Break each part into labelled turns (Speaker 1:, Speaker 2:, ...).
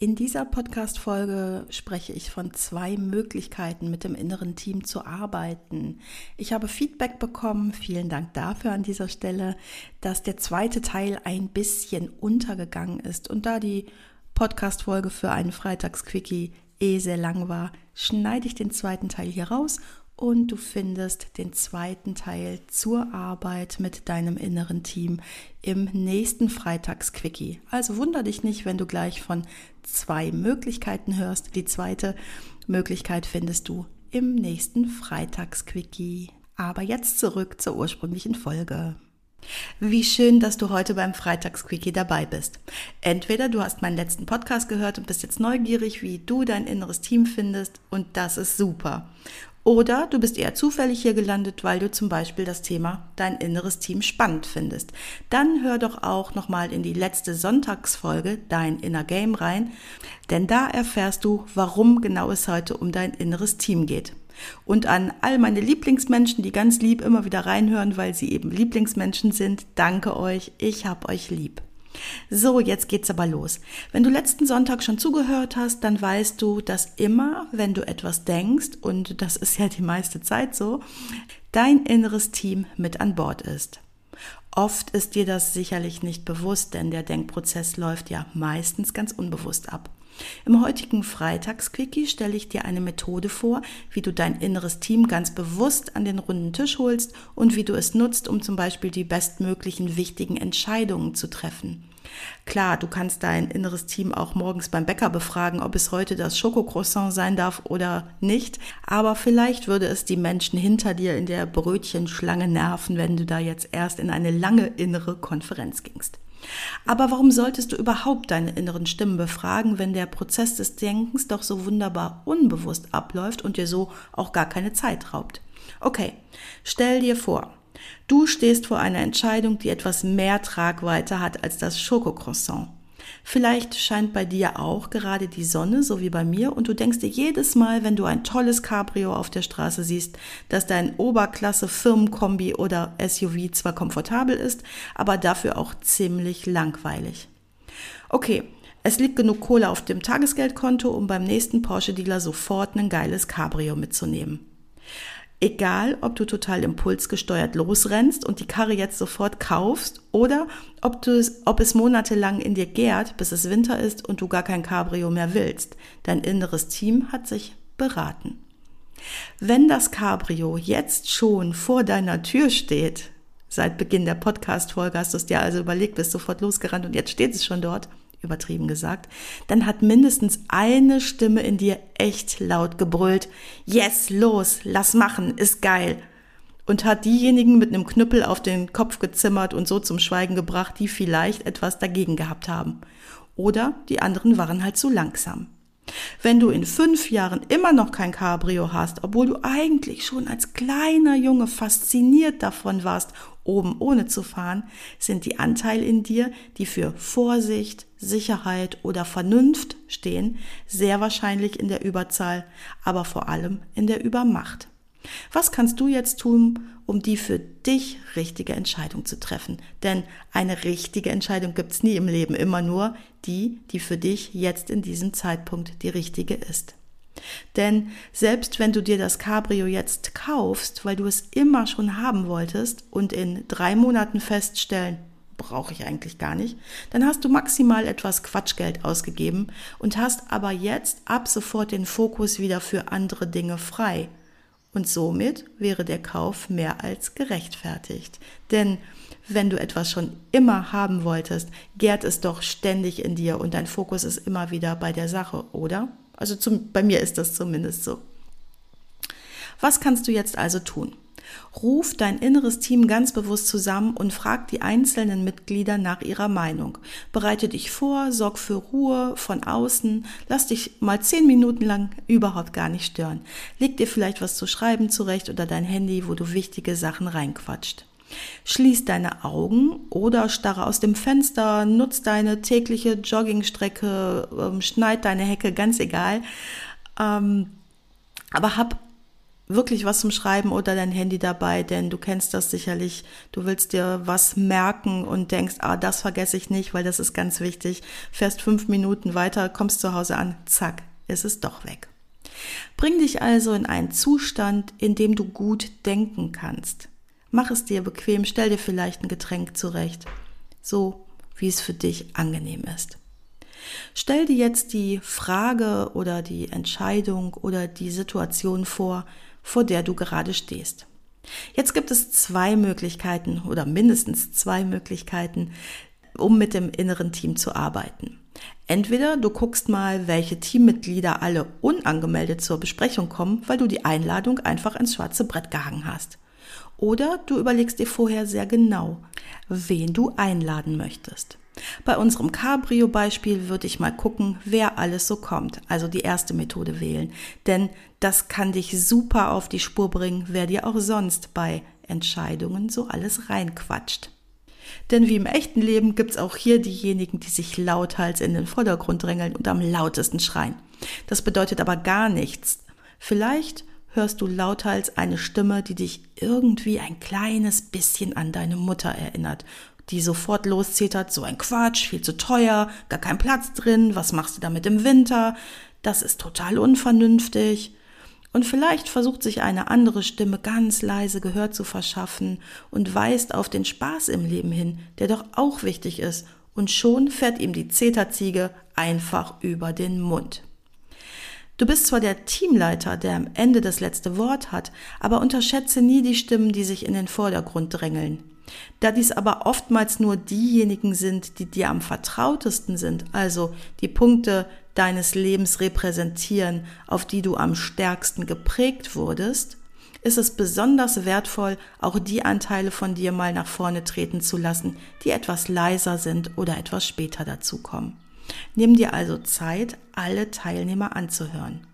Speaker 1: In dieser Podcast-Folge spreche ich von zwei Möglichkeiten, mit dem inneren Team zu arbeiten. Ich habe Feedback bekommen, vielen Dank dafür an dieser Stelle, dass der zweite Teil ein bisschen untergegangen ist. Und da die Podcast-Folge für einen Freitagsquickie eh sehr lang war, schneide ich den zweiten Teil hier raus und du findest den zweiten Teil zur Arbeit mit deinem inneren Team im nächsten Freitagsquickie. Also wunder dich nicht, wenn du gleich von zwei Möglichkeiten hörst. Die zweite Möglichkeit findest du im nächsten Freitagsquickie. Aber jetzt zurück zur ursprünglichen Folge. Wie schön, dass du heute beim Freitagsquickie dabei bist. Entweder du hast meinen letzten Podcast gehört und bist jetzt neugierig, wie du dein inneres Team findest und das ist super. Oder du bist eher zufällig hier gelandet, weil du zum Beispiel das Thema dein inneres Team spannend findest. Dann hör doch auch nochmal in die letzte Sonntagsfolge Dein Inner Game rein, denn da erfährst du, warum genau es heute um dein inneres Team geht. Und an all meine Lieblingsmenschen, die ganz lieb immer wieder reinhören, weil sie eben Lieblingsmenschen sind, danke euch, ich hab euch lieb. So, jetzt geht's aber los. Wenn du letzten Sonntag schon zugehört hast, dann weißt du, dass immer, wenn du etwas denkst, und das ist ja die meiste Zeit so, dein inneres Team mit an Bord ist. Oft ist dir das sicherlich nicht bewusst, denn der Denkprozess läuft ja meistens ganz unbewusst ab. Im heutigen Freitagsquickie stelle ich dir eine Methode vor, wie du dein inneres Team ganz bewusst an den runden Tisch holst und wie du es nutzt, um zum Beispiel die bestmöglichen wichtigen Entscheidungen zu treffen. Klar, du kannst dein inneres Team auch morgens beim Bäcker befragen, ob es heute das Schokocroissant sein darf oder nicht. Aber vielleicht würde es die Menschen hinter dir in der Brötchenschlange nerven, wenn du da jetzt erst in eine lange innere Konferenz gingst. Aber warum solltest du überhaupt deine inneren Stimmen befragen, wenn der Prozess des Denkens doch so wunderbar unbewusst abläuft und dir so auch gar keine Zeit raubt? Okay, stell dir vor, Du stehst vor einer Entscheidung, die etwas mehr Tragweite hat als das Schokocroissant. Vielleicht scheint bei dir auch gerade die Sonne, so wie bei mir, und du denkst dir jedes Mal, wenn du ein tolles Cabrio auf der Straße siehst, dass dein Oberklasse Firmenkombi oder SUV zwar komfortabel ist, aber dafür auch ziemlich langweilig. Okay, es liegt genug Kohle auf dem Tagesgeldkonto, um beim nächsten Porsche-Dealer sofort ein geiles Cabrio mitzunehmen. Egal, ob du total impulsgesteuert losrennst und die Karre jetzt sofort kaufst oder ob, du es, ob es monatelang in dir gärt, bis es Winter ist und du gar kein Cabrio mehr willst. Dein inneres Team hat sich beraten. Wenn das Cabrio jetzt schon vor deiner Tür steht, seit Beginn der Podcast-Folge hast du es dir also überlegt, bist sofort losgerannt und jetzt steht es schon dort, übertrieben gesagt, dann hat mindestens eine Stimme in dir echt laut gebrüllt, yes, los, lass machen, ist geil. Und hat diejenigen mit einem Knüppel auf den Kopf gezimmert und so zum Schweigen gebracht, die vielleicht etwas dagegen gehabt haben. Oder die anderen waren halt zu langsam. Wenn du in fünf Jahren immer noch kein Cabrio hast, obwohl du eigentlich schon als kleiner Junge fasziniert davon warst, oben ohne zu fahren, sind die Anteile in dir, die für Vorsicht, Sicherheit oder Vernunft stehen, sehr wahrscheinlich in der Überzahl, aber vor allem in der Übermacht. Was kannst du jetzt tun, um die für dich richtige Entscheidung zu treffen? Denn eine richtige Entscheidung gibt's nie im Leben, immer nur die, die für dich jetzt in diesem Zeitpunkt die richtige ist. Denn selbst wenn du dir das Cabrio jetzt kaufst, weil du es immer schon haben wolltest und in drei Monaten feststellen, brauche ich eigentlich gar nicht, dann hast du maximal etwas Quatschgeld ausgegeben und hast aber jetzt ab sofort den Fokus wieder für andere Dinge frei. Und somit wäre der Kauf mehr als gerechtfertigt. Denn wenn du etwas schon immer haben wolltest, gärt es doch ständig in dir und dein Fokus ist immer wieder bei der Sache, oder? Also zum, bei mir ist das zumindest so. Was kannst du jetzt also tun? Ruf dein inneres Team ganz bewusst zusammen und frag die einzelnen Mitglieder nach ihrer Meinung. Bereite dich vor, sorg für Ruhe von außen, lass dich mal zehn Minuten lang überhaupt gar nicht stören. Leg dir vielleicht was zu schreiben zurecht oder dein Handy, wo du wichtige Sachen reinquatscht. Schließ deine Augen oder starre aus dem Fenster, nutz deine tägliche Joggingstrecke, ähm, schneid deine Hecke, ganz egal. Ähm, aber hab wirklich was zum Schreiben oder dein Handy dabei, denn du kennst das sicherlich. Du willst dir was merken und denkst, ah, das vergesse ich nicht, weil das ist ganz wichtig. Fährst fünf Minuten weiter, kommst zu Hause an, zack, ist es doch weg. Bring dich also in einen Zustand, in dem du gut denken kannst. Mach es dir bequem, stell dir vielleicht ein Getränk zurecht, so wie es für dich angenehm ist. Stell dir jetzt die Frage oder die Entscheidung oder die Situation vor, vor der du gerade stehst. Jetzt gibt es zwei Möglichkeiten oder mindestens zwei Möglichkeiten, um mit dem inneren Team zu arbeiten. Entweder du guckst mal, welche Teammitglieder alle unangemeldet zur Besprechung kommen, weil du die Einladung einfach ins schwarze Brett gehangen hast. Oder du überlegst dir vorher sehr genau, wen du einladen möchtest. Bei unserem Cabrio-Beispiel würde ich mal gucken, wer alles so kommt, also die erste Methode wählen, denn das kann dich super auf die Spur bringen, wer dir auch sonst bei Entscheidungen so alles reinquatscht. Denn wie im echten Leben gibt's auch hier diejenigen, die sich lauthals in den Vordergrund drängeln und am lautesten schreien. Das bedeutet aber gar nichts. Vielleicht hörst du lauthals eine Stimme, die dich irgendwie ein kleines bisschen an deine Mutter erinnert die sofort loszetert, so ein Quatsch, viel zu teuer, gar kein Platz drin, was machst du damit im Winter? Das ist total unvernünftig. Und vielleicht versucht sich eine andere Stimme ganz leise Gehör zu verschaffen und weist auf den Spaß im Leben hin, der doch auch wichtig ist, und schon fährt ihm die Zeterziege einfach über den Mund. Du bist zwar der Teamleiter, der am Ende das letzte Wort hat, aber unterschätze nie die Stimmen, die sich in den Vordergrund drängeln. Da dies aber oftmals nur diejenigen sind, die dir am vertrautesten sind, also die Punkte deines Lebens repräsentieren, auf die du am stärksten geprägt wurdest, ist es besonders wertvoll, auch die Anteile von dir mal nach vorne treten zu lassen, die etwas leiser sind oder etwas später dazukommen. Nimm dir also Zeit, alle Teilnehmer anzuhören.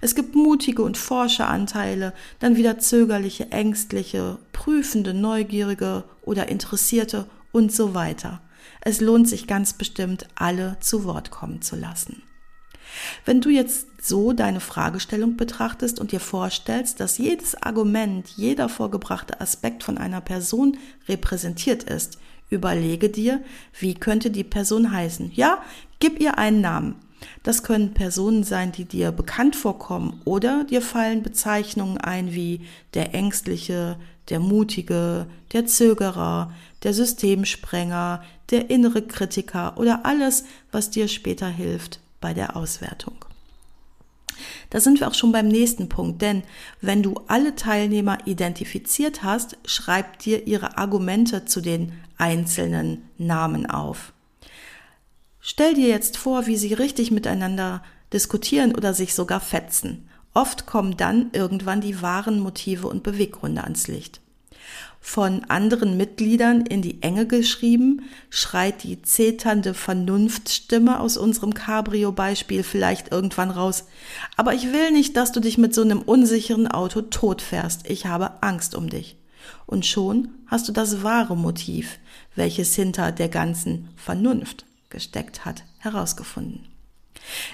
Speaker 1: Es gibt mutige und forsche Anteile, dann wieder zögerliche, ängstliche, prüfende, neugierige oder interessierte und so weiter. Es lohnt sich ganz bestimmt, alle zu Wort kommen zu lassen. Wenn du jetzt so deine Fragestellung betrachtest und dir vorstellst, dass jedes Argument, jeder vorgebrachte Aspekt von einer Person repräsentiert ist, überlege dir, wie könnte die Person heißen. Ja, gib ihr einen Namen. Das können Personen sein, die dir bekannt vorkommen oder dir fallen Bezeichnungen ein wie der Ängstliche, der Mutige, der Zögerer, der Systemsprenger, der innere Kritiker oder alles, was dir später hilft bei der Auswertung. Da sind wir auch schon beim nächsten Punkt, denn wenn du alle Teilnehmer identifiziert hast, schreib dir ihre Argumente zu den einzelnen Namen auf. Stell dir jetzt vor, wie sie richtig miteinander diskutieren oder sich sogar fetzen. Oft kommen dann irgendwann die wahren Motive und Beweggründe ans Licht. Von anderen Mitgliedern in die Enge geschrieben, schreit die zeternde Vernunftstimme aus unserem Cabrio-Beispiel vielleicht irgendwann raus. Aber ich will nicht, dass du dich mit so einem unsicheren Auto totfährst. Ich habe Angst um dich. Und schon hast du das wahre Motiv, welches hinter der ganzen Vernunft gesteckt hat, herausgefunden.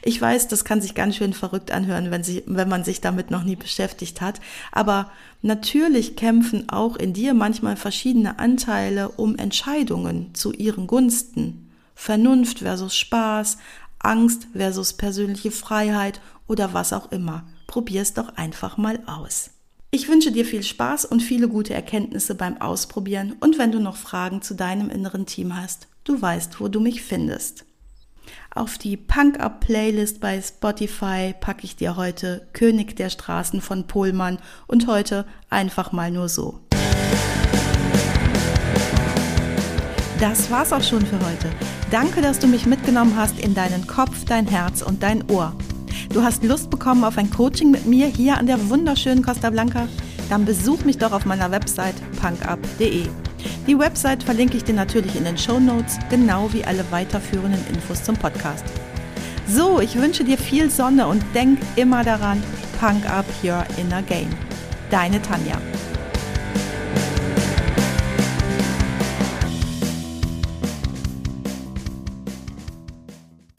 Speaker 1: Ich weiß, das kann sich ganz schön verrückt anhören, wenn, sie, wenn man sich damit noch nie beschäftigt hat. Aber natürlich kämpfen auch in dir manchmal verschiedene Anteile um Entscheidungen zu ihren Gunsten. Vernunft versus Spaß, Angst versus persönliche Freiheit oder was auch immer. Probier es doch einfach mal aus. Ich wünsche dir viel Spaß und viele gute Erkenntnisse beim Ausprobieren und wenn du noch Fragen zu deinem inneren Team hast, du weißt, wo du mich findest. Auf die Punk-Up-Playlist bei Spotify packe ich dir heute König der Straßen von Pohlmann und heute einfach mal nur so. Das war's auch schon für heute. Danke, dass du mich mitgenommen hast in deinen Kopf, dein Herz und dein Ohr. Du hast Lust bekommen auf ein Coaching mit mir hier an der wunderschönen Costa Blanca? Dann besuch mich doch auf meiner Website punkup.de. Die Website verlinke ich dir natürlich in den Show Notes, genau wie alle weiterführenden Infos zum Podcast. So, ich wünsche dir viel Sonne und denk immer daran, Punk Up Your Inner Game. Deine Tanja.